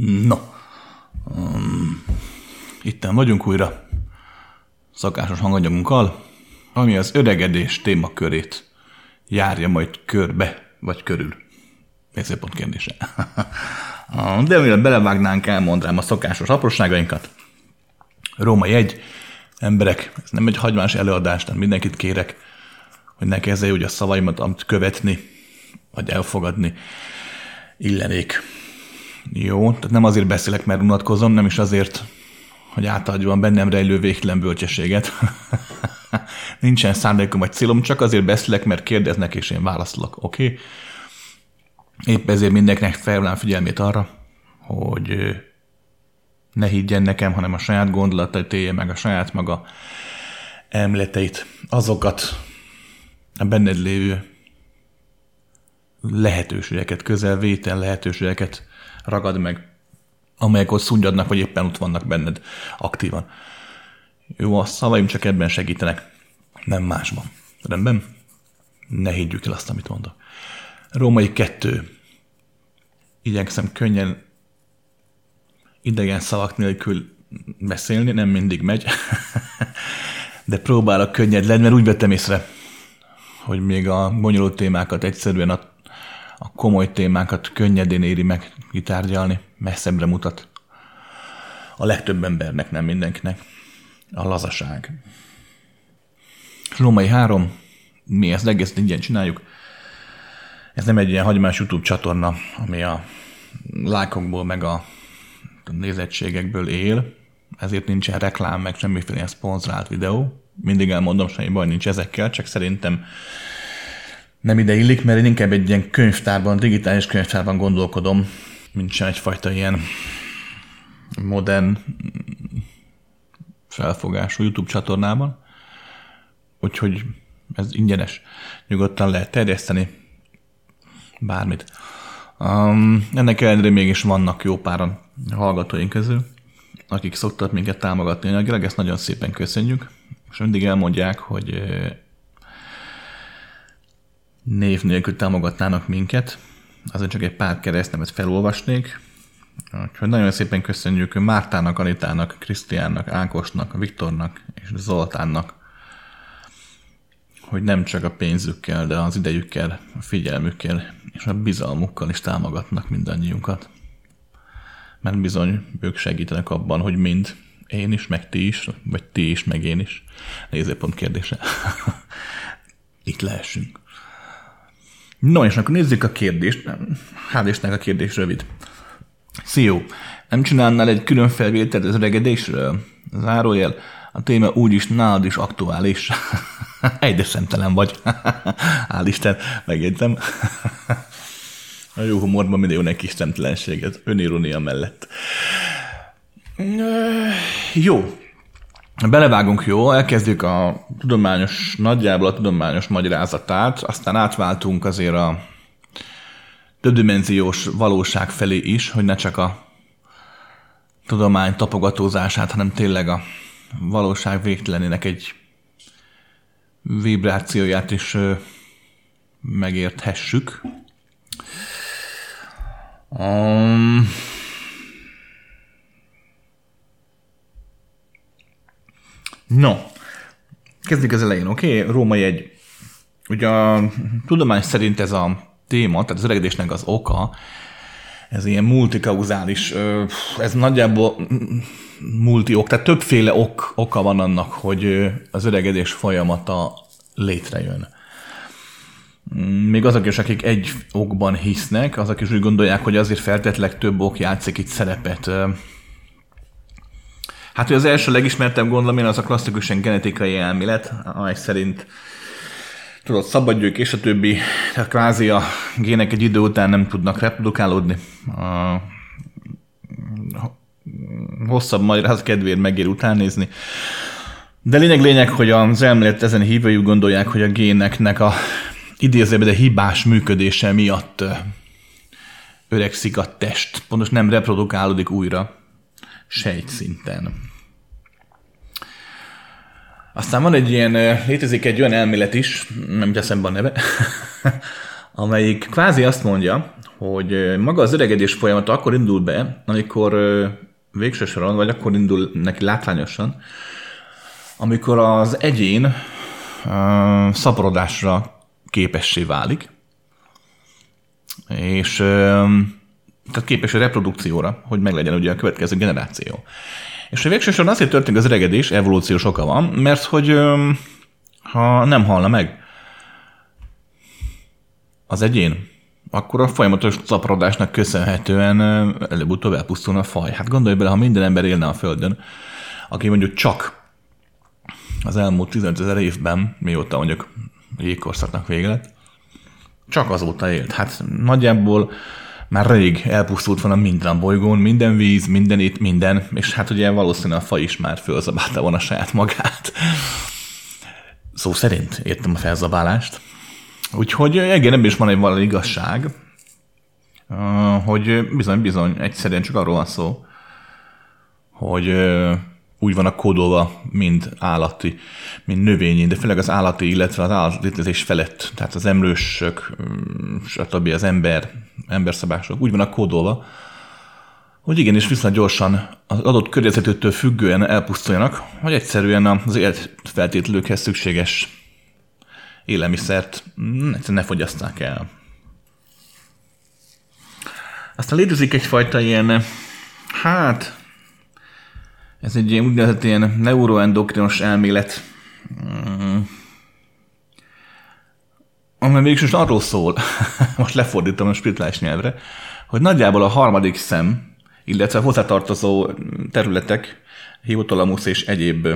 No, um, itten vagyunk újra, szakásos hanganyagunkkal, ami az öregedés témakörét járja majd körbe, vagy körül. Ez pont kérdése. De mielőtt belevágnánk, elmondanám a szokásos apróságainkat. Római egy emberek, ez nem egy hagyományos előadás, nem mindenkit kérek, hogy ne kezdje úgy a szavaimat, amit követni, vagy elfogadni illenék. Jó, tehát nem azért beszélek, mert unatkozom, nem is azért, hogy átadjam bennem rejlő végtelen bölcsességet. Nincsen szándékom vagy célom, csak azért beszélek, mert kérdeznek, és én válaszolok, oké? Okay? Épp ezért mindenkinek felvállalom figyelmét arra, hogy ne higgyen nekem, hanem a saját gondolatait élje meg, a saját maga emleteit, azokat a benned lévő lehetőségeket, közelvétel lehetőségeket ragad meg, amelyek ott szunnyadnak, vagy éppen ott vannak benned aktívan. Jó, a szavaim csak ebben segítenek, nem másban. Rendben? Ne higgyük el azt, amit mondok. Római kettő. Igyekszem könnyen idegen szavak nélkül beszélni, nem mindig megy, de próbálok könnyed lenni, mert úgy vettem észre, hogy még a bonyolult témákat egyszerűen a, a komoly témákat könnyedén éri meg kitárgyalni, messzebbre mutat. A legtöbb embernek, nem mindenkinek. A lazaság. Római három, mi ezt egész ingyen csináljuk. Ez nem egy ilyen hagyományos YouTube csatorna, ami a lájkokból meg a nézettségekből él, ezért nincsen reklám, meg semmiféle szponzorált videó. Mindig elmondom, semmi baj nincs ezekkel, csak szerintem nem ide illik, mert én inkább egy ilyen könyvtárban, digitális könyvtárban gondolkodom, mint sem egyfajta ilyen modern felfogású YouTube csatornában. Úgyhogy ez ingyenes. Nyugodtan lehet terjeszteni bármit. Um, ennek ellenére mégis vannak jó páran hallgatóink közül, akik szoktak minket támogatni anyagilag, ezt nagyon szépen köszönjük, és mindig elmondják, hogy név nélkül támogatnának minket, azért csak egy pár keresztnevet felolvasnék. Úgyhogy nagyon szépen köszönjük Mártának, Anitának, Krisztiánnak, Ákosnak, Viktornak és Zoltánnak, hogy nem csak a pénzükkel, de az idejükkel, a figyelmükkel és a bizalmukkal is támogatnak mindannyiunkat. Mert bizony ők segítenek abban, hogy mind én is, meg ti is, vagy ti is, meg én is. Nézőpont kérdése. Itt lehessünk. No, és akkor nézzük a kérdést. Hál' Istennek a kérdés rövid. Szió, nem csinálnál egy külön felvételt az öregedésről? Zárójel, a téma úgyis nálad is aktuális. Egyre szemtelen vagy. Hál' Isten, megjegyzem. A jó humorban mindig jó egy kis szemtelenség, ez önirónia mellett. Jó. Belevágunk jó, elkezdjük a tudományos, nagyjából a tudományos magyarázatát, aztán átváltunk azért a többdimenziós valóság felé is, hogy ne csak a tudomány tapogatózását, hanem tényleg a valóság végtelenének egy vibrációját is megérthessük. Um, no, kezdjük az elején, oké? Okay? Római egy. Ugye a tudomány szerint ez a téma, tehát az öregedésnek az oka, ez ilyen multikauzális, ez nagyjából multi ok, tehát többféle ok, oka van annak, hogy az öregedés folyamata létrejön. Még azok is, akik egy okban hisznek, azok is úgy gondolják, hogy azért feltetleg több ok játszik itt szerepet. Hát, hogy az első legismertebb gondolom én az a klasszikusan genetikai elmélet, amely szerint tudod, szabadgyők és a többi, tehát kvázi a gének egy idő után nem tudnak reprodukálódni. A hosszabb magyarázat kedvéért megér utánnézni. De lényeg lényeg, hogy az elmélet ezen hívői gondolják, hogy a géneknek a idézőben, de hibás működése miatt öregszik a test. Pontos nem reprodukálódik újra sejtszinten. Aztán van egy ilyen, létezik egy olyan elmélet is, nem jut eszembe a neve, amelyik kvázi azt mondja, hogy maga az öregedés folyamata akkor indul be, amikor végső soron, vagy akkor indul neki látványosan, amikor az egyén szaporodásra képessé válik, és tehát képes a reprodukcióra, hogy meglegyen ugye a következő generáció. És a végső soron azért történik az öregedés, evolúciós oka van, mert hogy ha nem halna meg az egyén, akkor a folyamatos szaporodásnak köszönhetően előbb-utóbb elpusztulna a faj. Hát gondolj bele, ha minden ember élne a Földön, aki mondjuk csak az elmúlt 15 ezer évben, mióta mondjuk jégkorszaknak vége lett, csak azóta élt. Hát nagyjából már rég elpusztult volna minden a bolygón, minden víz, minden itt, minden, és hát ugye valószínűleg a faj is már fölzabálta volna saját magát. Szó szerint értem a felzabálást. Úgyhogy igen, ebben is van egy valami igazság, hogy bizony-bizony egyszerűen csak arról van szó, hogy úgy vannak kódolva, mind állati, mind növényi, de főleg az állati, illetve az állatlétezés felett, tehát az emlősök, mm, stb. az ember, emberszabások. Úgy vannak kódolva, hogy igenis viszonylag gyorsan az adott környezetőtől függően elpusztuljanak, vagy egyszerűen az életfeltételőkhez szükséges élelmiszert mm, ne fogyasszák el. Aztán létezik egyfajta ilyen, hát, ez egy ilyen úgynevezett ilyen neuroendokrinos elmélet, mm, amely mégis arról szól, most lefordítom a spirituális nyelvre, hogy nagyjából a harmadik szem, illetve a hozzátartozó területek, hipotalamusz és egyéb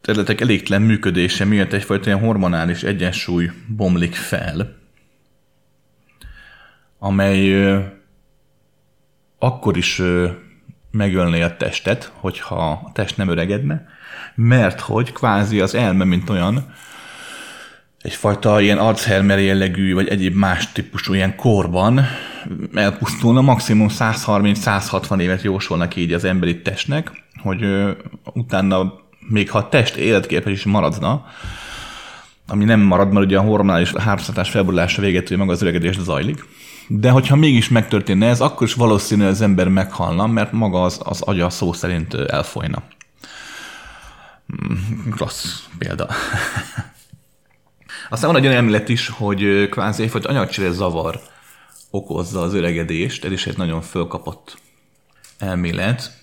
területek elégtelen működése miatt egyfajta ilyen hormonális egyensúly bomlik fel, amely akkor is megölné a testet, hogyha a test nem öregedne, mert hogy kvázi az elme, mint olyan, egyfajta ilyen Alzheimer jellegű, vagy egyéb más típusú ilyen korban elpusztulna, maximum 130-160 évet jósolnak így az emberi testnek, hogy ö, utána még ha a test életképes is maradna, ami nem marad, mert ugye a hormonális háromszatás felborulása véget, maga az öregedés zajlik. De hogyha mégis megtörténne ez, akkor is valószínű, az ember meghalna, mert maga az, az agya szó szerint elfolyna. Klassz példa. Aztán van egy olyan emlet is, hogy kvázi egyfajta anyagcsere zavar okozza az öregedést, ez is egy nagyon fölkapott elmélet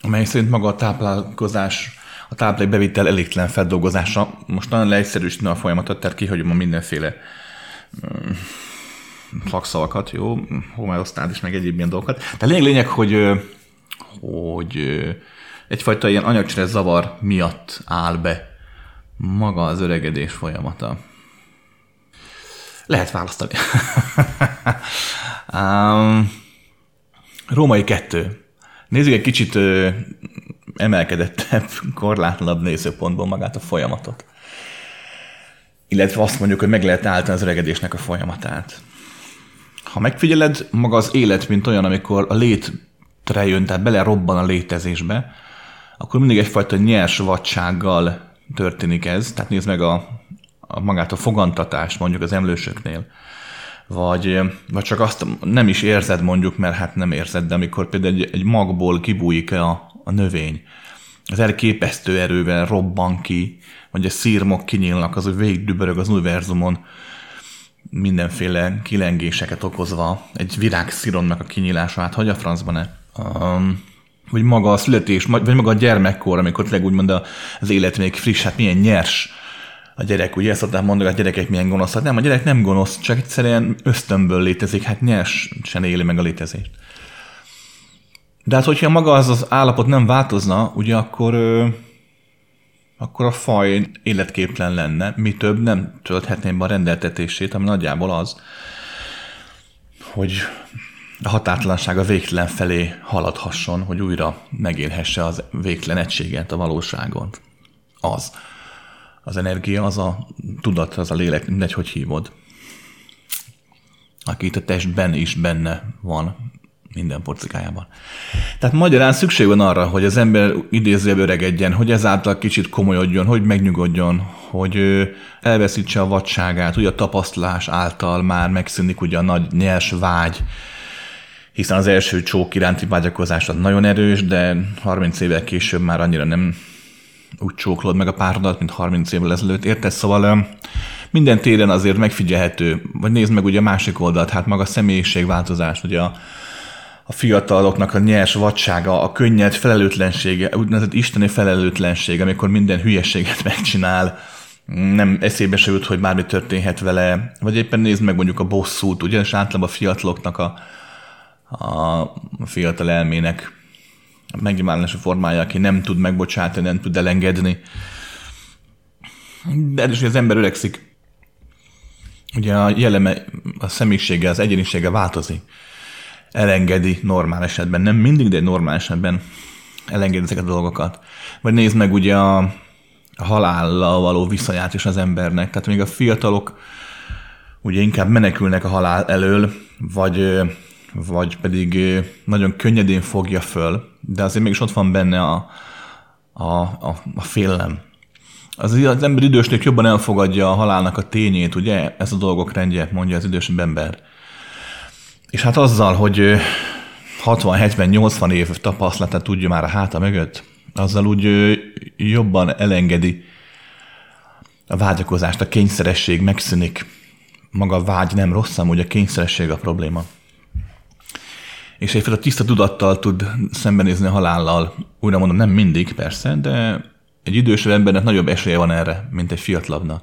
amely szerint maga a táplálkozás, a táplálékbevitel elégtelen feldolgozása most nagyon leegyszerűsíteni a folyamatot, tehát kihagyom a mindenféle mm, szakszavakat, jó, homeosztát is, meg egyéb ilyen dolgokat. De lényeg, lényeg, hogy, hogy egyfajta ilyen anyagcsere zavar miatt áll be maga az öregedés folyamata. Lehet választani. um, Római kettő. Nézzük egy kicsit ö, emelkedettebb, korlátlanabb nézőpontból magát a folyamatot. Illetve azt mondjuk, hogy meg lehet állítani az öregedésnek a folyamatát. Ha megfigyeled, maga az élet, mint olyan, amikor a létre jön, tehát bele robban a létezésbe, akkor mindig egyfajta nyers vadsággal történik ez. Tehát nézd meg a, a magát a fogantatást mondjuk az emlősöknél vagy, vagy csak azt nem is érzed mondjuk, mert hát nem érzed, de amikor például egy, egy magból kibújik a, a növény, az elképesztő erővel robban ki, vagy a szírmok kinyílnak, az, hogy végigdübörög az univerzumon, mindenféle kilengéseket okozva, egy virág szironnak a kinyílása, hát hogy a francban ne? Um, vagy maga a születés, vagy maga a gyermekkor, amikor tényleg úgymond az élet még friss, hát milyen nyers, a gyerek, ugye ezt szokták mondani, a gyerekek milyen gonosz. Hát nem, a gyerek nem gonosz, csak egyszerűen ösztönből létezik, hát nyersen éli meg a létezést. De hát, hogyha maga az az állapot nem változna, ugye akkor, akkor a faj életképlen lenne, mi több nem tölthetném be a rendeltetését, ami nagyjából az, hogy a határtalanság a végtelen felé haladhasson, hogy újra megélhesse az végtelen egységet, a valóságon. Az. Az energia az a tudat, az a lélek, mindegy, hogy hívod. Aki itt a testben is benne van, minden porcikájában. Tehát magyarán szükség van arra, hogy az ember idézőbb öregedjen, hogy ezáltal kicsit komolyodjon, hogy megnyugodjon, hogy elveszítse a vadságát, hogy a tapasztalás által már megszűnik ugye a nagy nyers vágy, hiszen az első csók iránti vágyakozás az nagyon erős, de 30 évvel később már annyira nem úgy csóklod meg a párodat, mint 30 évvel ezelőtt. Érted? Szóval minden téren azért megfigyelhető, vagy nézd meg ugye a másik oldalt, hát maga a személyiségváltozás, ugye a, a fiataloknak a nyers vadsága, a könnyed felelőtlensége, úgynevezett isteni felelőtlenség, amikor minden hülyeséget megcsinál, nem eszébe se jut, hogy bármi történhet vele, vagy éppen nézd meg mondjuk a bosszút, ugye, és általában a fiataloknak a, a fiatal elmének a megnyilvánulása formája, aki nem tud megbocsátani, nem tud elengedni. De ez is, hogy az ember öregszik, ugye a jelleme, a személyisége, az egyénisége változik. Elengedi normál esetben, nem mindig, de normál esetben elengedi ezeket a dolgokat. Vagy nézd meg ugye a, a halállal való viszonyát is az embernek. Tehát még a fiatalok ugye inkább menekülnek a halál elől, vagy vagy pedig nagyon könnyedén fogja föl, de azért mégis ott van benne a, a, a, a félelem. Az, az ember idősnél jobban elfogadja a halálnak a tényét, ugye? Ez a dolgok rendje, mondja az idősebb ember. És hát azzal, hogy 60-70-80 év tapasztalatát tudja már a háta mögött, azzal úgy jobban elengedi a vágyakozást, a kényszeresség megszűnik. Maga a vágy nem rossz, amúgy a kényszeresség a probléma és egyfajta tiszta tudattal tud szembenézni a halállal. Újra mondom, nem mindig persze, de egy idősebb embernek nagyobb esélye van erre, mint egy fiatalabbnak.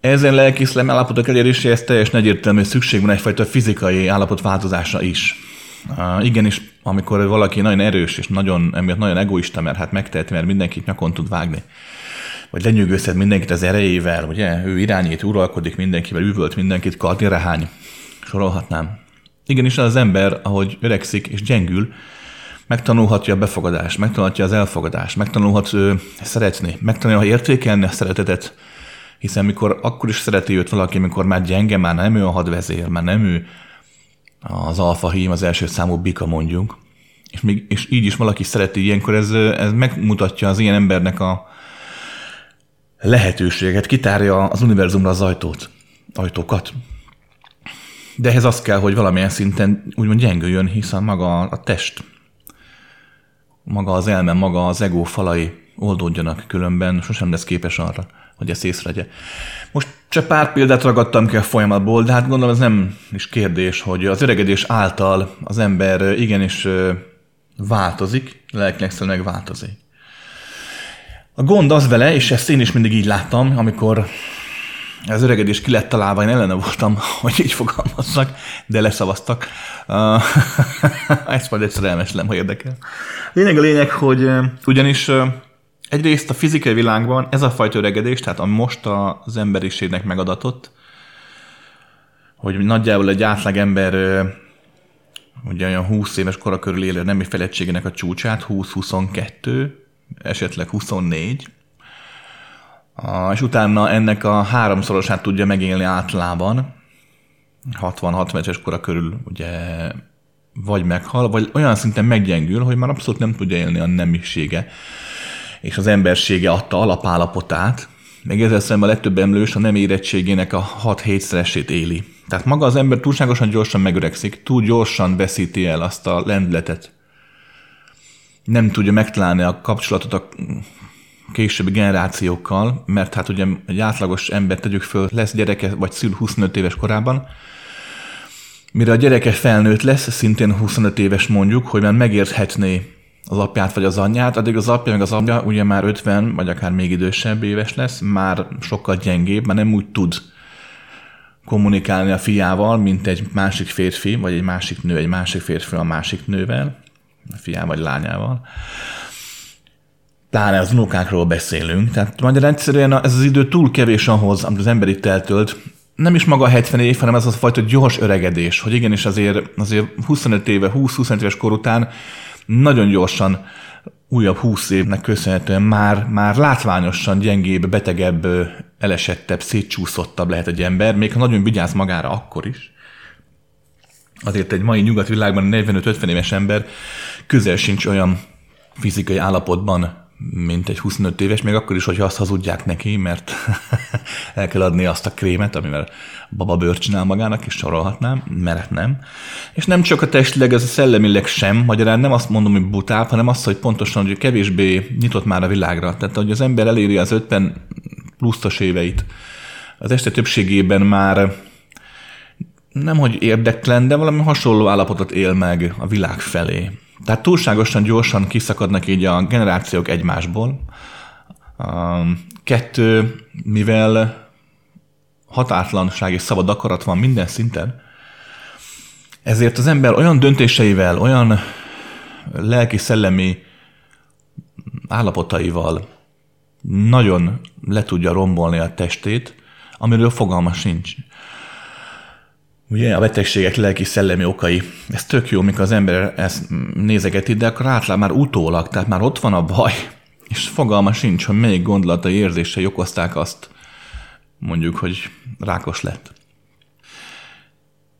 Ezen lelkészlem állapotok eléréséhez teljesen egyértelmű, szükség van egyfajta fizikai állapot változása is. Uh, igenis, amikor valaki nagyon erős és nagyon, emiatt nagyon egoista, mert hát megteheti, mert mindenkit nyakon tud vágni, vagy lenyűgözhet mindenkit az erejével, ugye, ő irányít, uralkodik mindenkivel, üvölt mindenkit, kardirehány, sorolhatnám. Igenis az ember, ahogy öregszik és gyengül, megtanulhatja a befogadást, megtanulhatja az elfogadást, megtanulhat ő, szeretni, megtanulhatja értékelni a szeretetet, hiszen mikor akkor is szereti őt valaki, amikor már gyenge, már nem ő a hadvezér, már nem ő az alfa hím, az első számú bika mondjuk, és, még, és így is valaki szereti ilyenkor, ez, ez megmutatja az ilyen embernek a lehetőséget, kitárja az univerzumra az ajtót, ajtókat. De ehhez az kell, hogy valamilyen szinten úgymond gyengüljön, hiszen maga a test, maga az elme, maga az ego falai oldódjanak, különben sosem lesz képes arra, hogy ezt észrevegye. Most csak pár példát ragadtam ki a folyamatból, de hát gondolom ez nem is kérdés, hogy az öregedés által az ember igenis változik, lelkileg meg változik. A gond az vele, és ezt én is mindig így láttam, amikor az öregedés ki lett találva, én ellene voltam, hogy így fogalmazzak, de leszavaztak. Ezt majd egyszer elmesélem, ha érdekel. Lényeg a lényeg, hogy ugyanis egyrészt a fizikai világban ez a fajta öregedés, tehát a most az emberiségnek megadatott, hogy nagyjából egy átlag ember ugye olyan 20 éves kora körül élő nemi felettségének a csúcsát, 20-22, esetleg 24, és utána ennek a háromszorosát tudja megélni általában, 60-60 es kora körül ugye vagy meghal, vagy olyan szinten meggyengül, hogy már abszolút nem tudja élni a nemisége, és az embersége adta alapállapotát, még ezzel szemben a legtöbb emlős a nem érettségének a 6-7-szeresét éli. Tehát maga az ember túlságosan gyorsan megöregszik, túl gyorsan veszíti el azt a lendletet. Nem tudja megtalálni a kapcsolatot a későbbi generációkkal, mert hát ugye egy átlagos ember tegyük föl, lesz gyereke, vagy szül 25 éves korában, mire a gyereke felnőtt lesz, szintén 25 éves mondjuk, hogy már megérthetné az apját vagy az anyját, addig az apja meg az apja ugye már 50, vagy akár még idősebb éves lesz, már sokkal gyengébb, már nem úgy tud kommunikálni a fiával, mint egy másik férfi, vagy egy másik nő, egy másik férfi a másik nővel, a fiával vagy lányával pláne az unokákról beszélünk. Tehát magyarán egyszerűen ez az idő túl kevés ahhoz, amit az ember itt eltölt. Nem is maga a 70 év, hanem ez az a fajta gyors öregedés, hogy igenis azért, azért 25 éve, 20-25 éves kor után nagyon gyorsan újabb 20 évnek köszönhetően már, már látványosan gyengébb, betegebb, elesettebb, szétcsúszottabb lehet egy ember, még ha nagyon vigyáz magára akkor is. azért egy mai nyugatvilágban 45-50 éves ember közel sincs olyan fizikai állapotban, mint egy 25 éves, még akkor is, hogyha azt hazudják neki, mert el kell adni azt a krémet, amivel baba bőr csinál magának, és sorolhatnám, mert nem. És nem csak a testileg, ez a szellemileg sem, magyarán nem azt mondom, hogy butább, hanem azt, hogy pontosan, hogy kevésbé nyitott már a világra. Tehát, hogy az ember eléri az 50 pluszos éveit, az este többségében már nem hogy érdeklen, de valami hasonló állapotot él meg a világ felé. Tehát túlságosan gyorsan kiszakadnak így a generációk egymásból. Kettő, mivel határtlanság és szabad akarat van minden szinten, ezért az ember olyan döntéseivel, olyan lelki-szellemi állapotaival nagyon le tudja rombolni a testét, amiről fogalma sincs. Ugye a betegségek lelki-szellemi okai. Ez tök jó, mikor az ember ezt nézegeti, de akkor átlát már utólag, tehát már ott van a baj, és fogalma sincs, hogy melyik gondolatai érzései okozták azt, mondjuk, hogy rákos lett.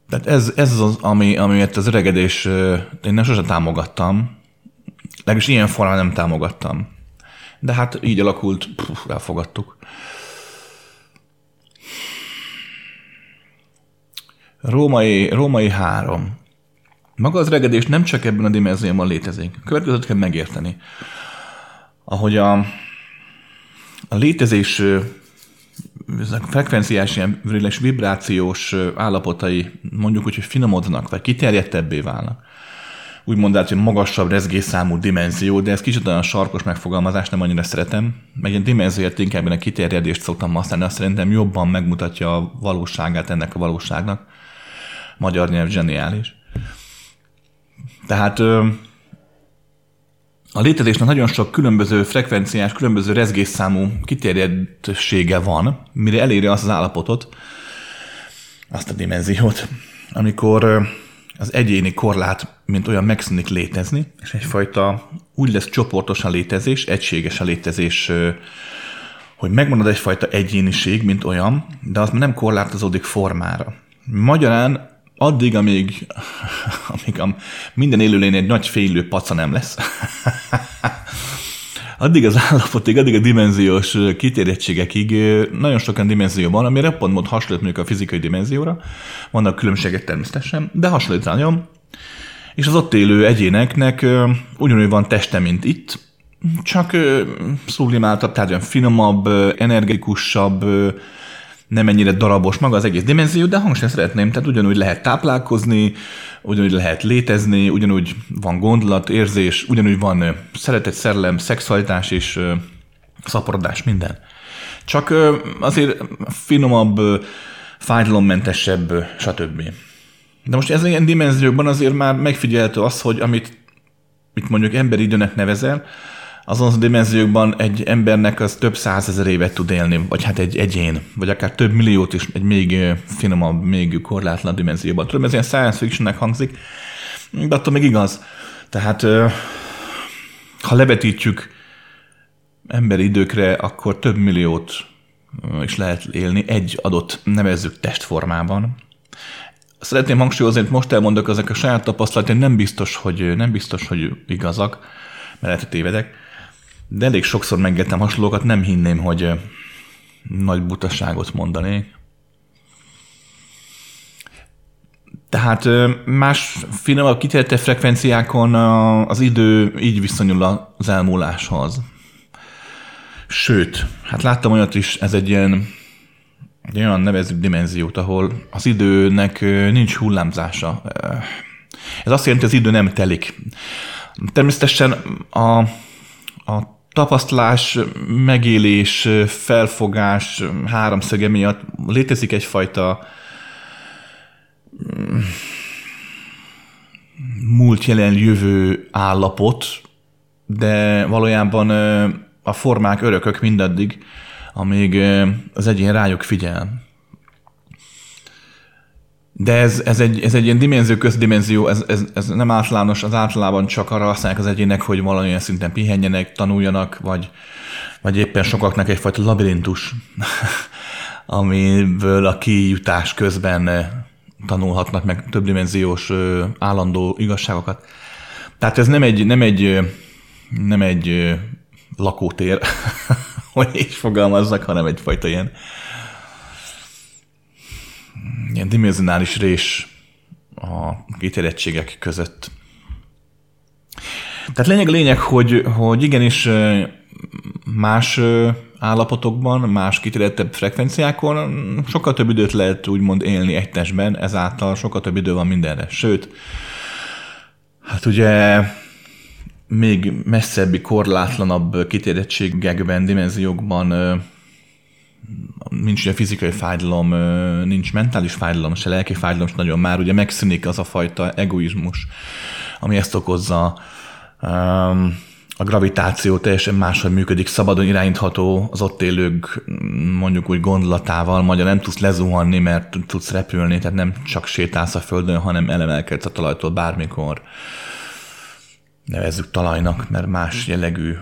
Tehát ez, ez az, ami, amiért az öregedés én nem sosem támogattam, legalábbis ilyen formán nem támogattam. De hát így alakult, puf, elfogadtuk. Római, római három. Maga az regedés nem csak ebben a dimenzióban létezik. A következőt kell megérteni. Ahogy a, a létezés ezek frekvenciás, ilyen vibrációs állapotai mondjuk úgy, hogy finomodnak, vagy kiterjedtebbé válnak. Úgy mondják, hogy magasabb rezgésszámú dimenzió, de ez kicsit olyan sarkos megfogalmazás, nem annyira szeretem. Meg egy dimenzióért inkább a kiterjedést szoktam használni, azt szerintem jobban megmutatja a valóságát ennek a valóságnak magyar nyelv zseniális. Tehát a létezésnek nagyon sok különböző frekvenciás, különböző rezgésszámú kiterjedtsége van, mire eléri azt az állapotot, azt a dimenziót, amikor az egyéni korlát, mint olyan megszűnik létezni, és egyfajta úgy lesz csoportosan létezés, egységes a létezés, hogy megmarad egyfajta egyéniség, mint olyan, de az nem korlátozódik formára. Magyarán addig, amíg, amíg a minden élőlény egy nagy fénylő paca nem lesz, addig az állapotig, addig a dimenziós kitérjettségekig nagyon sok olyan dimenzió van, ami reppont mód hasonlít mondjuk a fizikai dimenzióra, vannak különbségek természetesen, de hasonlít nagyon, és az ott élő egyéneknek ugyanúgy van teste, mint itt, csak szublimáltabb, tehát olyan finomabb, energikusabb, nem ennyire darabos maga az egész dimenzió, de hangsúlyozni szeretném, tehát ugyanúgy lehet táplálkozni, ugyanúgy lehet létezni, ugyanúgy van gondolat, érzés, ugyanúgy van szeretet, szerelem, szexualitás és szaporodás, minden. Csak azért finomabb, fájdalommentesebb, stb. De most ez ilyen dimenziókban azért már megfigyelhető az, hogy amit mit mondjuk emberi időnek nevezel, azon a dimenziókban egy embernek az több százezer évet tud élni, vagy hát egy egyén, vagy akár több milliót is egy még finomabb, még korlátlan dimenzióban. Tudom, ez ilyen science fictionnek hangzik, de attól még igaz. Tehát ha levetítjük emberi időkre, akkor több milliót is lehet élni egy adott nevezzük testformában. Szeretném hangsúlyozni, hogy most elmondok, ezek a saját tapasztalatok nem biztos, hogy, nem biztos, hogy igazak, mert lehet, tévedek de elég sokszor meggettem hasonlókat, nem hinném, hogy nagy butaságot mondanék. Tehát más finomabb kitérte frekvenciákon az idő így viszonyul az elmúláshoz. Sőt, hát láttam olyat is, ez egy ilyen egy olyan nevezük dimenziót, ahol az időnek nincs hullámzása. Ez azt jelenti, hogy az idő nem telik. Természetesen a, a tapasztalás, megélés, felfogás háromszöge miatt létezik egyfajta mm, múlt, jelen, jövő állapot, de valójában a formák örökök mindaddig, amíg az egyén rájuk figyel. De ez, ez, egy, ez egy ilyen dimenzió, közdimenzió, ez, ez, ez nem általános, az általában csak arra használják az egyének, hogy valamilyen szinten pihenjenek, tanuljanak, vagy, vagy éppen sokaknak egyfajta labirintus, amiből a kijutás közben tanulhatnak meg többdimenziós állandó igazságokat. Tehát ez nem egy, nem egy, nem egy lakótér, hogy is fogalmazzak, hanem egyfajta ilyen, ilyen dimenzionális rés a kiterjedtségek között. Tehát lényeg lényeg, hogy, hogy igenis más állapotokban, más kiterjedtebb frekvenciákon sokkal több időt lehet úgymond élni egy testben, ezáltal sokkal több idő van mindenre. Sőt, hát ugye még messzebbi, korlátlanabb kiterjedtségekben, dimenziókban nincs ugye fizikai fájdalom, nincs mentális fájdalom, se lelki fájdalom, és nagyon már ugye megszűnik az a fajta egoizmus, ami ezt okozza. A gravitáció teljesen máshogy működik, szabadon irányítható az ott élők mondjuk úgy gondolatával, magyar nem tudsz lezuhanni, mert tudsz repülni, tehát nem csak sétálsz a földön, hanem elemelkedsz a talajtól bármikor. Nevezzük talajnak, mert más jellegű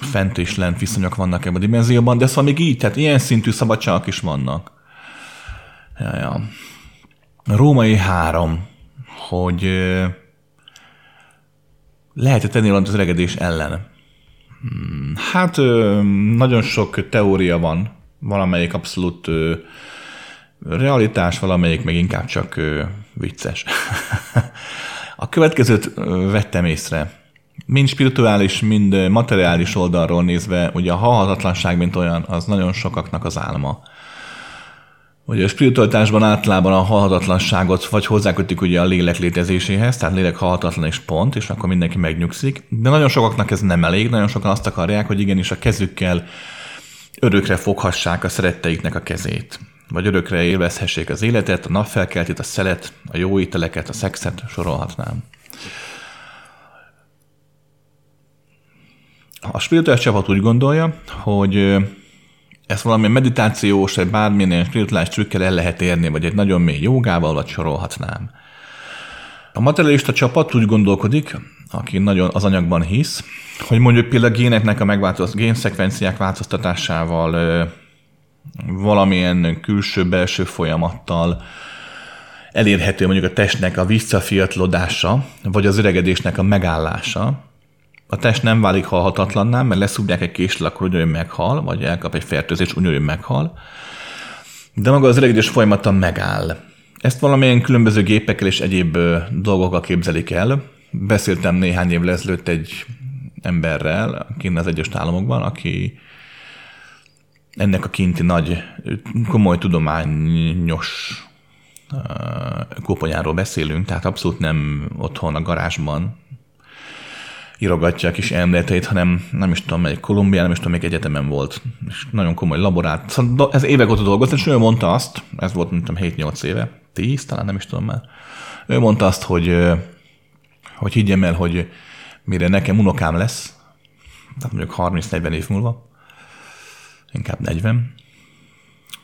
fent és lent viszonyok vannak ebben a dimenzióban, de szóval még így, tehát ilyen szintű szabadságok is vannak. Ja, ja. Római három, hogy lehet-e tenni valamit az öregedés ellen? Hmm, hát nagyon sok teória van, valamelyik abszolút realitás, valamelyik meg inkább csak vicces. A következőt vettem észre mind spirituális, mind materiális oldalról nézve, ugye a halhatatlanság, mint olyan, az nagyon sokaknak az álma. Ugye a spiritualitásban általában a halhatatlanságot vagy hozzákötik ugye a lélek létezéséhez, tehát lélek halhatatlan és pont, és akkor mindenki megnyugszik. De nagyon sokaknak ez nem elég, nagyon sokan azt akarják, hogy igenis a kezükkel örökre foghassák a szeretteiknek a kezét. Vagy örökre élvezhessék az életet, a napfelkeltét, a szelet, a jó ételeket, a szexet, sorolhatnám. A spirituális csapat úgy gondolja, hogy ezt valamilyen meditációs, vagy bármilyen spirituális trükkel el lehet érni, vagy egy nagyon mély jogával, vagy sorolhatnám. A materialista csapat úgy gondolkodik, aki nagyon az anyagban hisz, hogy mondjuk például a géneknek a megváltoz, génszekvenciák változtatásával, valamilyen külső-belső folyamattal elérhető mondjuk a testnek a visszafiatlodása, vagy az öregedésnek a megállása, a test nem válik halhatatlanná, mert leszúrják egy késle, akkor ugyanúgy meghal, vagy elkap egy fertőzés, ugyanúgy meghal. De maga az öregedés folyamata megáll. Ezt valamilyen különböző gépekkel és egyéb dolgokkal képzelik el. Beszéltem néhány évvel ezelőtt egy emberrel kint az egyes államokban, aki ennek a kinti nagy, komoly tudományos koponyáról beszélünk, tehát abszolút nem otthon a garázsban írogatja a kis emléteit, hanem nem is tudom, melyik Kolumbián, nem is tudom, még egyetemen volt. És nagyon komoly laborált. Szóval ez évek óta dolgozott, és ő mondta azt, ez volt, mint 7-8 éve, 10, talán nem is tudom már. Ő mondta azt, hogy, hogy higgyem el, hogy mire nekem unokám lesz, tehát mondjuk 30-40 év múlva, inkább 40,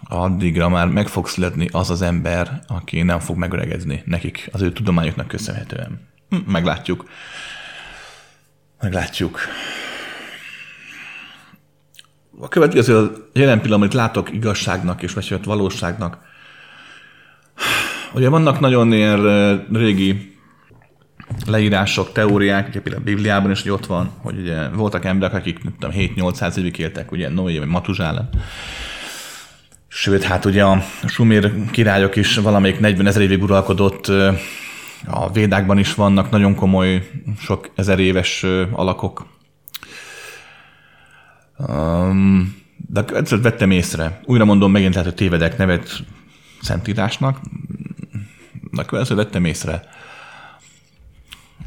addigra már meg fog születni az az ember, aki nem fog megöregedni nekik, az ő tudományoknak köszönhetően. Hm, meglátjuk. Meglátjuk. A következő a jelen pillanat, amit látok igazságnak és vagy valóságnak. Ugye vannak nagyon ilyen régi leírások, teóriák, ugye például a Bibliában is, hogy ott van, hogy ugye voltak emberek, akik nem tudom, 7-800 évig éltek, ugye Noé vagy Matuzsálen. Sőt, hát ugye a Sumér királyok is valamelyik 40 ezer évig uralkodott a védákban is vannak nagyon komoly, sok ezer éves alakok. Um, de egyszer vettem észre. Újra mondom, megint lehet, hogy tévedek nevet szentírásnak. De következő vettem észre.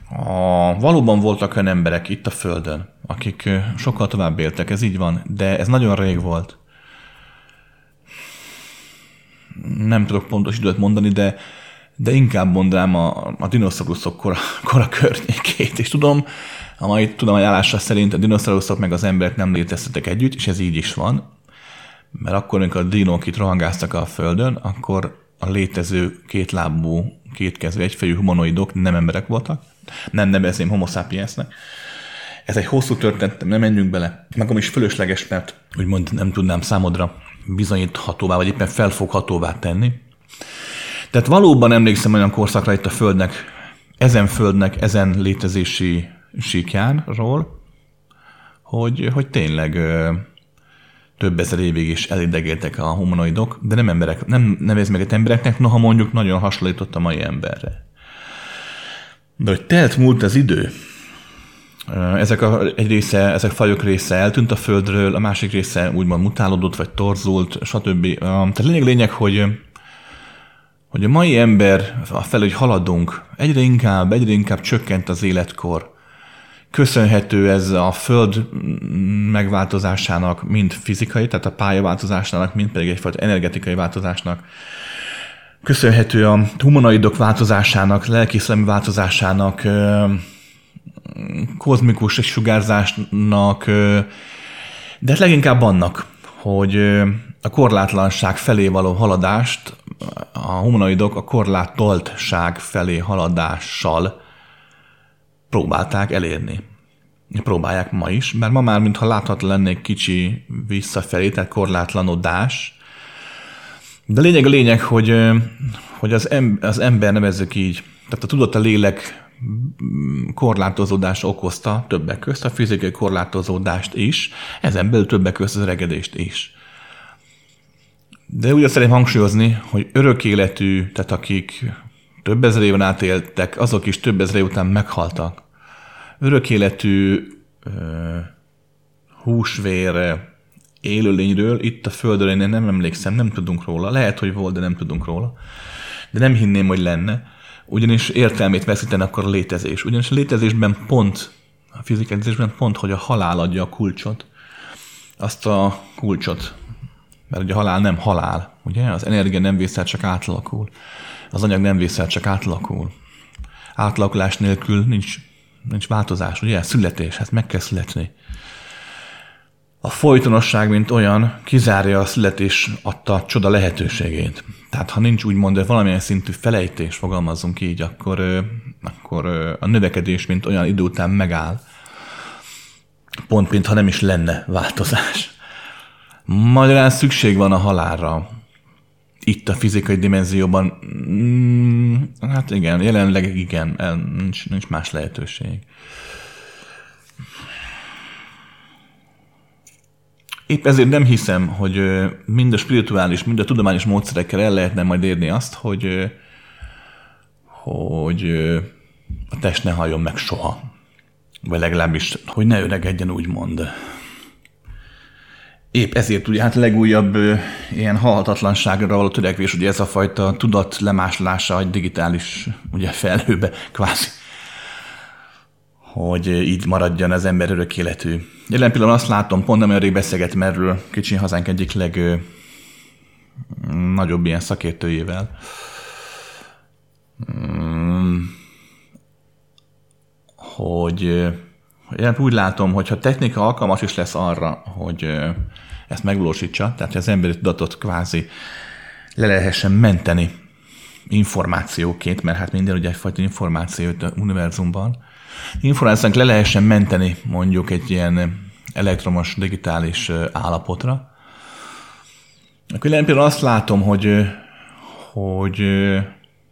A, valóban voltak olyan emberek itt a Földön, akik sokkal tovább éltek, ez így van, de ez nagyon rég volt. Nem tudok pontos időt mondani, de de inkább mondanám a, a dinoszauruszok kora, kora környékét. És tudom, a mai tudományállásra szerint a dinoszauruszok meg az emberek nem léteztek együtt, és ez így is van. Mert akkor, amikor a dinók itt rohangáztak a Földön, akkor a létező kétlábú, kétkező, egyfejű humanoidok nem emberek voltak. Nem nevezném homo sapiensnek. Ez egy hosszú történet, nem menjünk bele. Magam is fölösleges, mert úgymond nem tudnám számodra bizonyíthatóvá, vagy éppen felfoghatóvá tenni. Tehát valóban emlékszem olyan korszakra itt a Földnek, ezen Földnek, ezen létezési síkjánról, hogy, hogy tényleg több ezer évig is elidegéltek a humanoidok, de nem emberek, nem nevez meg embereknek, noha mondjuk nagyon hasonlított a mai emberre. De hogy telt múlt az idő, ezek a, egy része, ezek fajok része eltűnt a földről, a másik része úgymond mutálódott, vagy torzult, stb. Tehát lényeg, lényeg, hogy hogy a mai ember a fel, hogy haladunk, egyre inkább, egyre inkább csökkent az életkor. Köszönhető ez a föld megváltozásának, mind fizikai, tehát a pályaváltozásának, mind pedig egyfajta energetikai változásnak. Köszönhető a humanoidok változásának, lelkiszlemi változásának, kozmikus sugárzásnak, de hát leginkább annak, hogy a korlátlanság felé való haladást, a humanoidok a korlátoltság felé haladással próbálták elérni. Próbálják ma is, mert ma már mintha látható lennék kicsi visszafelé, tehát korlátlanodás. De lényeg a lényeg, hogy, hogy az, em, az ember nevezzük így, tehát a tudott a lélek korlátozódás okozta többek közt a fizikai korlátozódást is, ezen belül többek közt az öregedést is. De úgy szeretném hangsúlyozni, hogy örök életű, tehát akik több ezer éven átéltek, azok is több ezer év után meghaltak. Örök életű húsvér élőlényről itt a Földön én nem emlékszem, nem tudunk róla. Lehet, hogy volt, de nem tudunk róla. De nem hinném, hogy lenne ugyanis értelmét veszítene akkor a létezés. Ugyanis a létezésben pont, a fizikalizésben pont, hogy a halál adja a kulcsot, azt a kulcsot, mert ugye a halál nem halál, ugye? Az energia nem vészel, csak átalakul. Az anyag nem vészel, csak átalakul. Átalakulás nélkül nincs, nincs változás, ugye? Születés, hát meg kell születni a folytonosság, mint olyan, kizárja a születés adta csoda lehetőségét. Tehát ha nincs úgymond valamilyen szintű felejtés, fogalmazzunk így, akkor, akkor a növekedés, mint olyan idő után megáll. Pont, mintha nem is lenne változás. Magyarán szükség van a halálra. Itt a fizikai dimenzióban, mm, hát igen, jelenleg igen, nincs, nincs más lehetőség. Épp ezért nem hiszem, hogy mind a spirituális, mind a tudományos módszerekkel el lehetne majd érni azt, hogy, hogy a test ne halljon meg soha. Vagy legalábbis, hogy ne öregedjen, úgymond. Épp ezért ugye hát legújabb ilyen halhatatlanságra való törekvés, ugye ez a fajta tudat lemáslása egy digitális ugye felhőbe kvázi hogy így maradjon az ember örök életű. Jelen pillanatban azt látom, pont nem olyan beszélgetem erről kicsi hazánk egyik leg nagyobb ilyen szakértőjével, mm, hogy én úgy látom, hogy ha technika alkalmas is lesz arra, hogy ezt megvalósítsa, tehát hogy az emberi tudatot kvázi le lehessen menteni információként, mert hát minden ugye egyfajta információ a univerzumban, információnk le lehessen menteni mondjuk egy ilyen elektromos digitális állapotra, akkor én például azt látom, hogy, hogy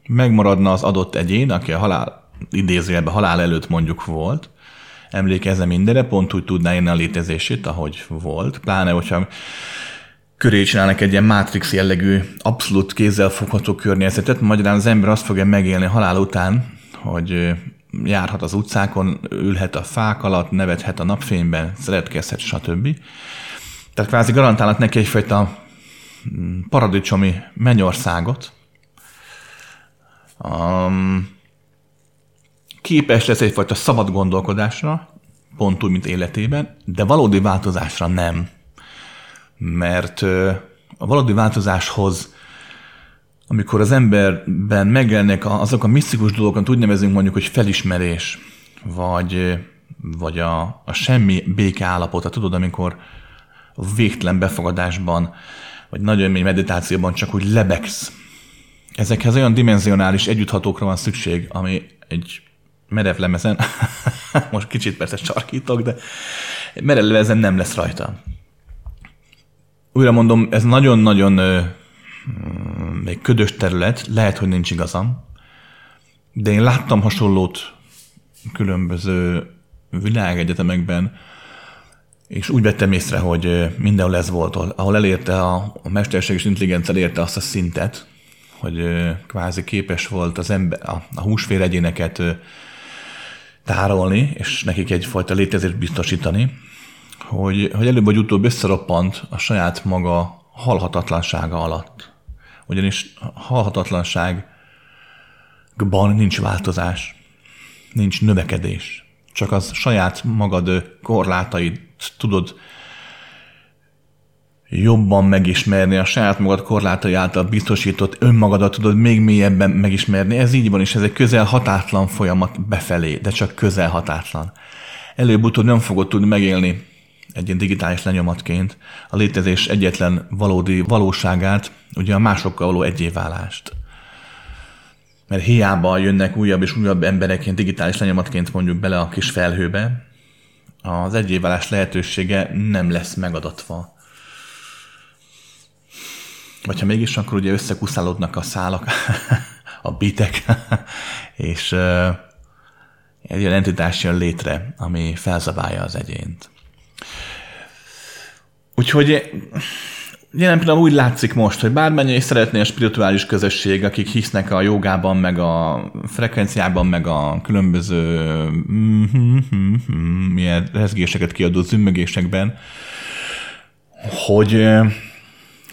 megmaradna az adott egyén, aki a halál, idézőjelben halál előtt mondjuk volt, emlékezne mindenre, pont úgy tudná írni a létezését, ahogy volt. Pláne, hogyha köré csinálnak egy ilyen Matrix jellegű, abszolút kézzelfogható környezetet, magyarán az ember azt fogja megélni halál után, hogy járhat az utcákon, ülhet a fák alatt, nevethet a napfényben, szeretkezhet, stb. Tehát kvázi garantálnak neki egyfajta paradicsomi mennyországot. Um, képes lesz egyfajta szabad gondolkodásra, pont úgy, mint életében, de valódi változásra nem. Mert a valódi változáshoz amikor az emberben megjelennek azok a misztikus dolgok, amit úgy nevezünk mondjuk, hogy felismerés, vagy, vagy a, a semmi béke állapota, tudod, amikor végtelen befogadásban, vagy nagyon mély meditációban csak úgy lebegsz. Ezekhez olyan dimenzionális együtthatókra van szükség, ami egy merev lemezen, most kicsit persze sarkítok, de merev lemezen nem lesz rajta. Újra mondom, ez nagyon-nagyon még ködös terület, lehet, hogy nincs igazam, de én láttam hasonlót különböző világegyetemekben, és úgy vettem észre, hogy mindenhol ez volt, ahol elérte a, a mesterséges intelligencia elérte azt a szintet, hogy kvázi képes volt az ember, a, a húsfér egyéneket tárolni, és nekik egyfajta létezést biztosítani, hogy, hogy előbb vagy utóbb összeroppant a saját maga halhatatlansága alatt. Ugyanis halhatatlanságban nincs változás, nincs növekedés. Csak az saját magad korlátait tudod jobban megismerni, a saját magad korlátai által biztosított önmagadat tudod még mélyebben megismerni. Ez így van, és ez egy közel hatátlan folyamat befelé, de csak közel hatátlan. Előbb-utóbb nem fogod tudni megélni egy ilyen digitális lenyomatként a létezés egyetlen valódi valóságát, ugye a másokkal való egyéválást. Mert hiába jönnek újabb és újabb emberek ilyen digitális lenyomatként mondjuk bele a kis felhőbe, az egyéválás lehetősége nem lesz megadatva. Vagy ha mégis, akkor ugye összekuszálódnak a szálak, a bitek, és egy olyan entitás jön létre, ami felzabálja az egyént. Úgyhogy jelen pillanatban úgy látszik most, hogy bármennyi is szeretné a spirituális közösség, akik hisznek a jogában, meg a frekvenciában, meg a különböző milyen rezgéseket kiadó zümmögésekben, hogy,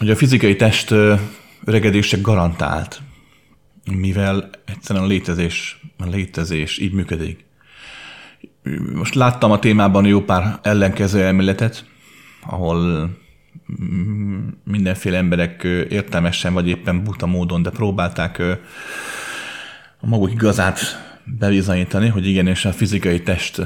hogy a fizikai test öregedése garantált, mivel egyszerűen a létezés, a létezés így működik. Most láttam a témában jó pár ellenkező elméletet, ahol mindenféle emberek értelmesen, vagy éppen buta módon, de próbálták a maguk igazát bebizonyítani, hogy igenis a fizikai test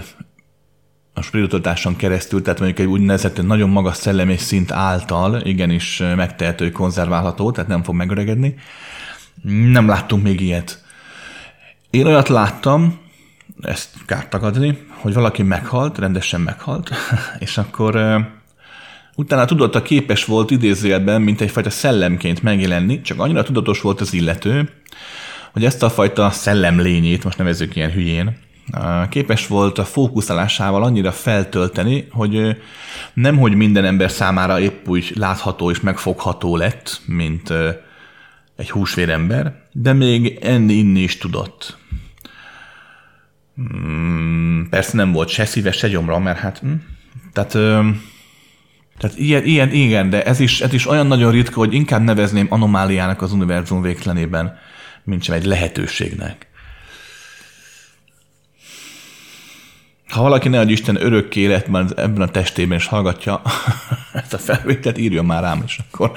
a spiritualitáson keresztül, tehát mondjuk egy úgynevezett nagyon magas szellemi szint által igenis megtehető, konzerválható, tehát nem fog megöregedni. Nem láttunk még ilyet. Én olyat láttam, ezt kár tagadni, hogy valaki meghalt, rendesen meghalt, és akkor Utána tudott a képes volt idézőjelben, mint egyfajta szellemként megjelenni, csak annyira tudatos volt az illető, hogy ezt a fajta szellemlényét, most nevezzük ilyen hülyén, képes volt a fókuszálásával annyira feltölteni, hogy nem, hogy minden ember számára épp úgy látható és megfogható lett, mint egy húsvérember, de még enni, inni is tudott. Hmm, persze nem volt se szíves, se gyomra, mert hát... Hm, tehát tehát ilyen, ilyen, igen, de ez is, ez is olyan nagyon ritka, hogy inkább nevezném anomáliának az univerzum végtelenében, mint sem egy lehetőségnek. Ha valaki ne Isten örök életben ebben a testében is hallgatja ezt a felvételt, írjon már rám, és akkor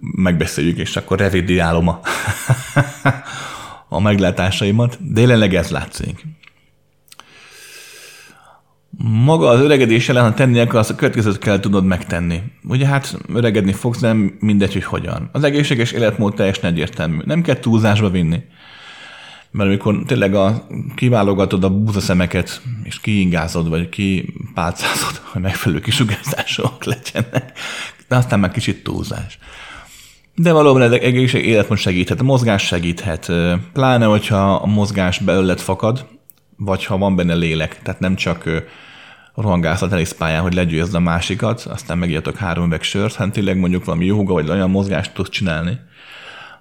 megbeszéljük, és akkor revidiálom a, a meglátásaimat. De jelenleg ez látszik maga az öregedés ellen, ha tenni akkor azt a következőt kell tudod megtenni. Ugye hát öregedni fogsz, nem mindegy, hogy hogyan. Az egészséges életmód teljesen egyértelmű. Nem kell túlzásba vinni. Mert amikor tényleg a, kiválogatod a búzaszemeket, és kiingázod, vagy kipálcázod, hogy megfelelő kisugárzások legyenek, de aztán már kicsit túlzás. De valóban ez egészség életmód segíthet, a mozgás segíthet, pláne, hogyha a mozgás belőled fakad, vagy ha van benne lélek, tehát nem csak rohangálsz a teniszpályán, hogy legyőzd a másikat, aztán megírtok három üveg sört, hanem tényleg mondjuk valami joga, vagy olyan mozgást tudsz csinálni,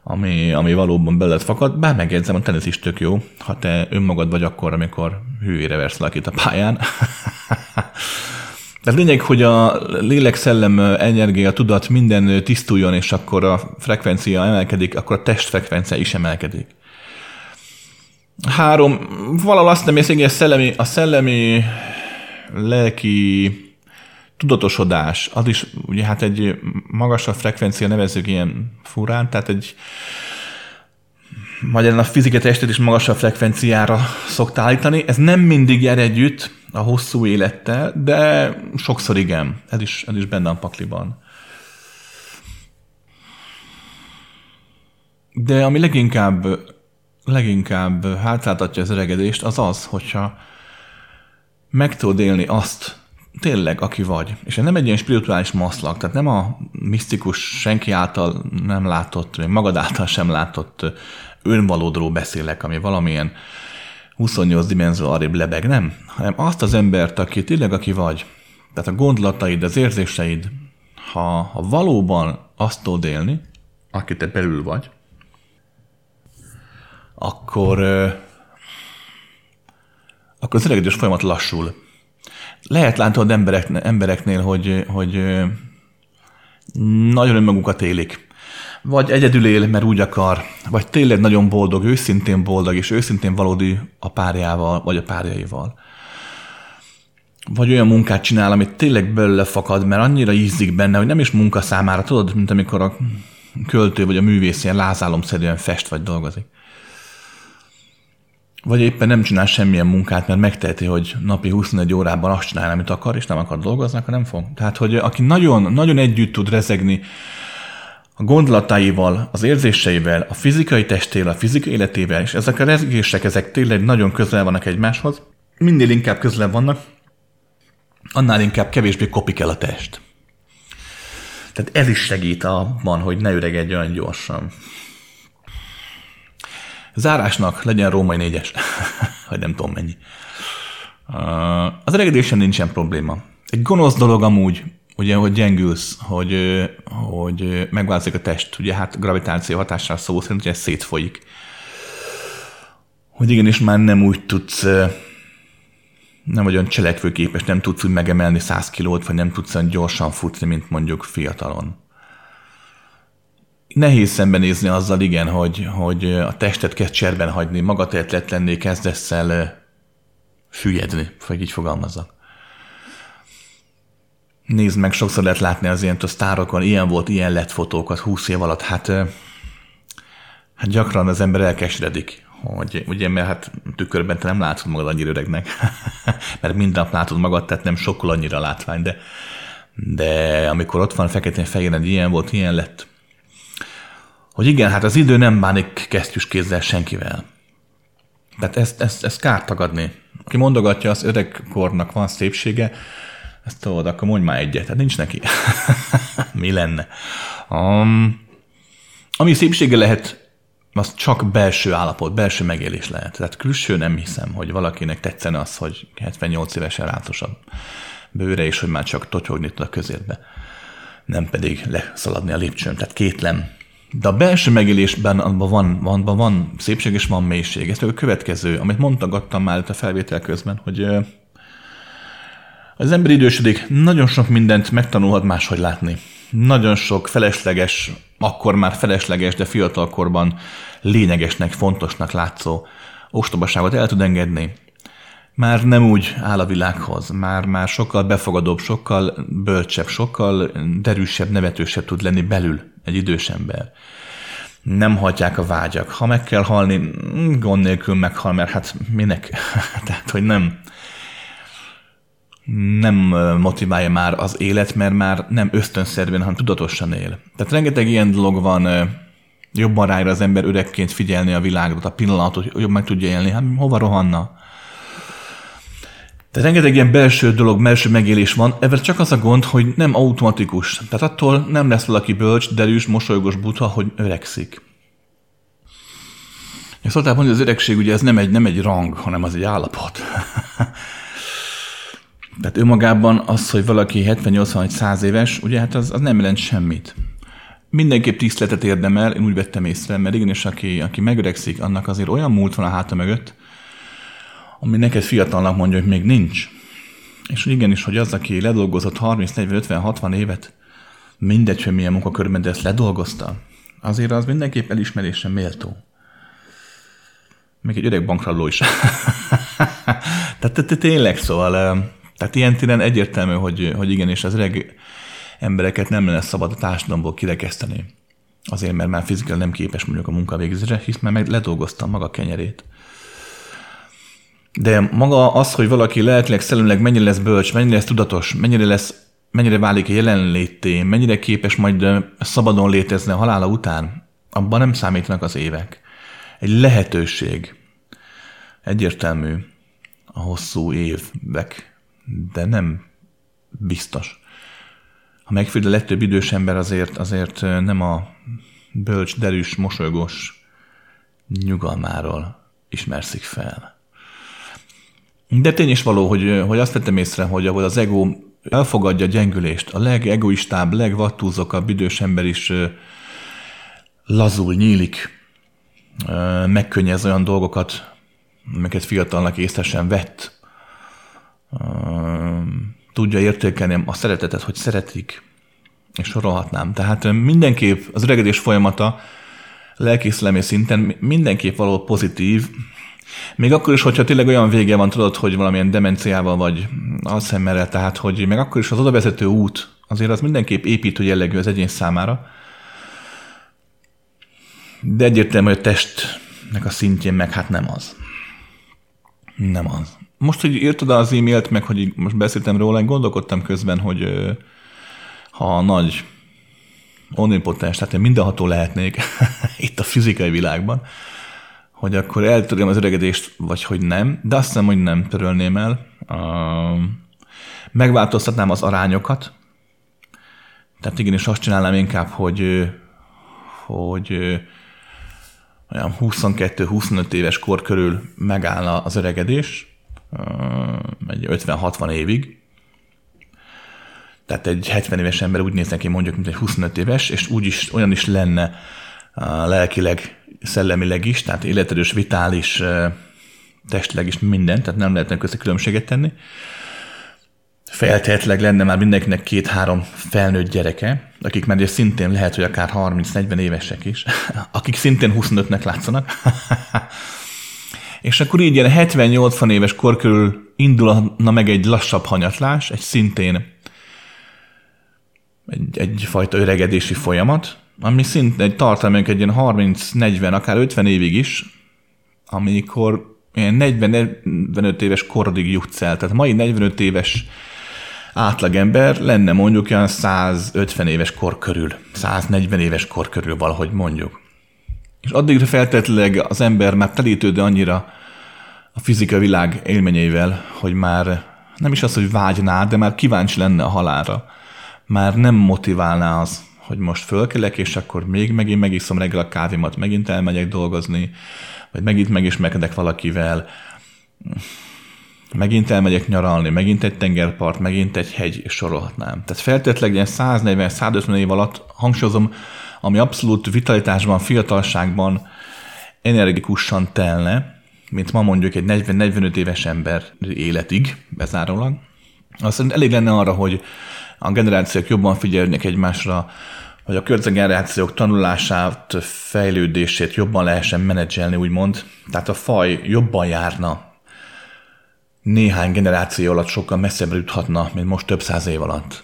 ami, ami valóban beled fakad. Bár megjegyzem, a tenisz is tök jó, ha te önmagad vagy akkor, amikor hűére versz valakit a pályán. De lényeg, hogy a lélek, szellem, energia, tudat minden tisztuljon, és akkor a frekvencia emelkedik, akkor a testfrekvencia is emelkedik. Három, valahol azt nem hogy a szellemi, a szellemi lelki tudatosodás, az is ugye hát egy magasabb frekvencia, nevezzük ilyen furán, tehát egy magyarán a fizika testet is magasabb frekvenciára szokta állítani. Ez nem mindig jár együtt a hosszú élettel, de sokszor igen. Ez is, ez is benne a pakliban. De ami leginkább, leginkább hátráltatja az öregedést, az az, hogyha meg tudod élni azt tényleg, aki vagy. És nem egy ilyen spirituális maszlak, tehát nem a misztikus, senki által nem látott, magad által sem látott önvalódról beszélek, ami valamilyen 28 dimenzió arrébb lebeg, nem, hanem azt az embert, aki tényleg aki vagy, tehát a gondolataid, az érzéseid, ha, ha valóban azt tudod élni, aki te belül vagy, akkor, akkor az öregedés folyamat lassul. Lehet látni emberek, embereknél, hogy, hogy nagyon önmagukat élik. Vagy egyedül él, mert úgy akar, vagy tényleg nagyon boldog, őszintén boldog, és őszintén valódi a párjával, vagy a párjaival. Vagy olyan munkát csinál, amit tényleg belőle fakad, mert annyira ízik benne, hogy nem is munka számára, tudod, mint amikor a költő vagy a művész ilyen lázálomszerűen fest vagy dolgozik. Vagy éppen nem csinál semmilyen munkát, mert megteheti, hogy napi 21 órában azt csinál, amit akar, és nem akar dolgozni, akkor nem fog. Tehát, hogy aki nagyon, nagyon együtt tud rezegni a gondolataival, az érzéseivel, a fizikai testével, a fizikai életével, és ezek a rezgések, ezek tényleg nagyon közel vannak egymáshoz, minél inkább közel vannak, annál inkább kevésbé kopik el a test. Tehát ez is segít abban, hogy ne öregedj olyan gyorsan. Zárásnak legyen római négyes, vagy nem tudom mennyi. Az öregedésen nincsen probléma. Egy gonosz dolog amúgy, ugye, hogy gyengülsz, hogy, hogy megváltozik a test, ugye hát gravitáció hatására szó szerint, hogy ez szétfolyik. Hogy igenis már nem úgy tudsz, nem vagy olyan cselekvőképes, nem tudsz úgy megemelni 100 kilót, vagy nem tudsz olyan gyorsan futni, mint mondjuk fiatalon. Nehéz szembenézni azzal, igen, hogy, hogy a testet kezd cserben hagyni, magatehetlet lenni, kezdesz el süllyedni, vagy így fogalmazzak. Nézd meg, sokszor lehet látni az ilyen sztárokon, ilyen volt, ilyen lett fotókat 20 év alatt, hát, hát gyakran az ember elkeseredik, hogy ugye, mert hát tükörben te nem látod magad annyira öregnek, mert minden nap látod magad, tehát nem sokkal annyira látvány, de, de amikor ott van feketén fehéren, ilyen volt, ilyen lett, hogy igen, hát az idő nem bánik kesztyűs kézzel senkivel. Tehát ezt, ezt, ezt kár tagadni. Aki mondogatja, az öregkornak van szépsége, ezt tudod, akkor mondj már egyet. Tehát nincs neki. Mi lenne? Um, ami szépsége lehet, az csak belső állapot, belső megélés lehet. Tehát külső nem hiszem, hogy valakinek tetszene az, hogy 78 évesen rátosabb bőre, és hogy már csak totyogni tud a közérbe. Nem pedig leszaladni a lépcsőn. Tehát kétlem. De a belső megélésben abban van, van, van, van szépség és van mélység. Ez a következő, amit mondtagattam már a felvétel közben, hogy az ember idősödik, nagyon sok mindent megtanulhat máshogy látni. Nagyon sok felesleges, akkor már felesleges, de fiatalkorban lényegesnek, fontosnak látszó ostobaságot el tud engedni. Már nem úgy áll a világhoz, már, már sokkal befogadóbb, sokkal bölcsebb, sokkal derűsebb, nevetősebb tud lenni belül egy idős ember. Nem hagyják a vágyak. Ha meg kell halni, gond nélkül meghal, mert hát minek? Tehát, hogy nem, nem motiválja már az élet, mert már nem ösztönszerűen, hanem tudatosan él. Tehát rengeteg ilyen dolog van, jobban rájra az ember öregként figyelni a világot, a pillanatot, hogy jobb meg tudja élni. Hát hova rohanna? Tehát rengeteg ilyen belső dolog, belső megélés van, ezzel csak az a gond, hogy nem automatikus. Tehát attól nem lesz valaki bölcs, derűs, mosolygos buta, hogy öregszik. És szóltál mondani, hogy az öregség ugye ez nem egy, nem egy rang, hanem az egy állapot. Tehát önmagában az, hogy valaki 70-80-100 éves, ugye hát az, az nem jelent semmit. Mindenképp tiszteletet érdemel, én úgy vettem észre, mert igenis, aki, aki megöregszik, annak azért olyan múlt van a háta mögött, ami neked fiatalnak mondja, hogy még nincs. És igenis, hogy az, aki ledolgozott 30, 40, 50, 60 évet, mindegy, hogy milyen munkakörben, de ezt ledolgozta, azért az mindenképp elismerésre méltó. Még egy öreg bankrabló is. Tehát tényleg, szóval tehát ilyen téren egyértelmű, hogy, hogy igenis az öreg embereket nem lenne szabad a társadalomból kirekeszteni. Azért, mert már fizikailag nem képes mondjuk a munkavégzésre, hisz már meg ledolgozta maga kenyerét. De maga az, hogy valaki lelkileg, szellemileg mennyire lesz bölcs, mennyire lesz tudatos, mennyire lesz mennyire válik jelenlété, mennyire képes majd szabadon létezni a halála után, abban nem számítanak az évek. Egy lehetőség. Egyértelmű a hosszú évek de nem biztos. Ha megfigyel, a legtöbb idős ember azért, azért nem a bölcs, derűs, mosolygós nyugalmáról ismerszik fel. De tény is való, hogy, hogy azt vettem észre, hogy ahol az ego elfogadja a gyengülést, a legegoistább, legvattúzokabb idős ember is lazul, nyílik, megkönnyez olyan dolgokat, amiket fiatalnak észre vett. Tudja értékelni a szeretetet, hogy szeretik, és sorolhatnám. Tehát mindenképp az öregedés folyamata lelkészlemi szinten mindenképp való pozitív, még akkor is, hogyha tényleg olyan vége van, tudod, hogy valamilyen demenciával vagy alzheimerrel, tehát hogy még akkor is az odavezető út azért az mindenképp építő jellegű az egyén számára, de egyértelmű, hogy a testnek a szintjén meg hát nem az. Nem az. Most, hogy írtad az e-mailt, meg hogy most beszéltem róla, én gondolkodtam közben, hogy ha nagy omnipotens, tehát én mindenható lehetnék itt a fizikai világban, hogy akkor eltörjem az öregedést, vagy hogy nem, de azt hiszem, hogy nem törölném el. Megváltoztatnám az arányokat, tehát igenis azt csinálnám inkább, hogy, hogy olyan 22-25 éves kor körül megállna az öregedés, egy 50-60 évig, tehát egy 70 éves ember úgy néz neki mondjuk, mint egy 25 éves, és úgy is, olyan is lenne lelkileg, szellemileg is, tehát életerős, vitális, testileg is minden, tehát nem lehetne közte különbséget tenni. Feltehetőleg lenne már mindenkinek két-három felnőtt gyereke, akik már szintén lehet, hogy akár 30-40 évesek is, akik szintén 25-nek látszanak. és akkor így ilyen 70-80 éves kor körül indulna meg egy lassabb hanyatlás, egy szintén egy, egyfajta öregedési folyamat, ami szintén egy tartalmunk egy ilyen 30-40, akár 50 évig is, amikor ilyen 40-45 éves korodig jutsz el. Tehát mai 45 éves átlagember lenne mondjuk olyan 150 éves kor körül, 140 éves kor körül valahogy mondjuk. És addigra feltétlenül az ember már telítődő annyira a fizika világ élményeivel, hogy már nem is az, hogy vágyná, de már kíváncsi lenne a halára. Már nem motiválná az, hogy most fölkelek, és akkor még megint megiszom reggel a kávémat, megint elmegyek dolgozni, vagy megint megismerkedek valakivel, megint elmegyek nyaralni, megint egy tengerpart, megint egy hegy, és sorolhatnám. Tehát feltétlenül ilyen 140-150 év alatt hangsúlyozom, ami abszolút vitalitásban, fiatalságban energikusan telne, mint ma mondjuk egy 40-45 éves ember életig, bezárólag, azt elég lenne arra, hogy a generációk jobban figyelnek egymásra, hogy a következő generációk tanulását, fejlődését jobban lehessen menedzselni, úgymond. Tehát a faj jobban járna néhány generáció alatt sokkal messzebbre juthatna, mint most több száz év alatt.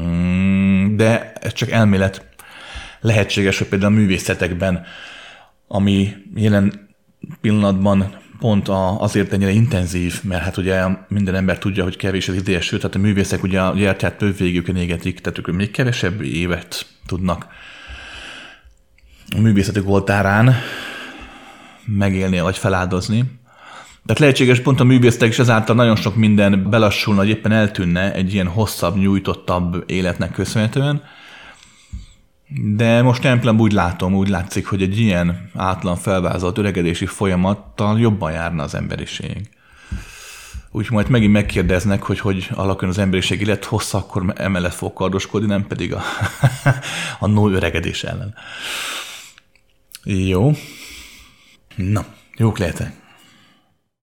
Mm, de ez csak elmélet. Lehetséges, hogy például a művészetekben, ami jelen pillanatban pont a, azért ennyire intenzív, mert hát ugye minden ember tudja, hogy kevés az ideje, sőt, hát a művészek ugye a gyertyát több végükön égetik, tehát ők még kevesebb évet tudnak a művészetük oltárán megélni vagy feláldozni. Tehát lehetséges pont a művésztek is ezáltal nagyon sok minden belassulna, hogy éppen eltűnne egy ilyen hosszabb, nyújtottabb életnek köszönhetően. De most jelen úgy látom, úgy látszik, hogy egy ilyen átlan felvázolt öregedési folyamattal jobban járna az emberiség. Úgyhogy majd megint megkérdeznek, hogy hogy alakuljon az emberiség élet hossza, akkor emellett fog kardoskodni, nem pedig a, a no öregedés ellen. Jó. Na, jók lehetek.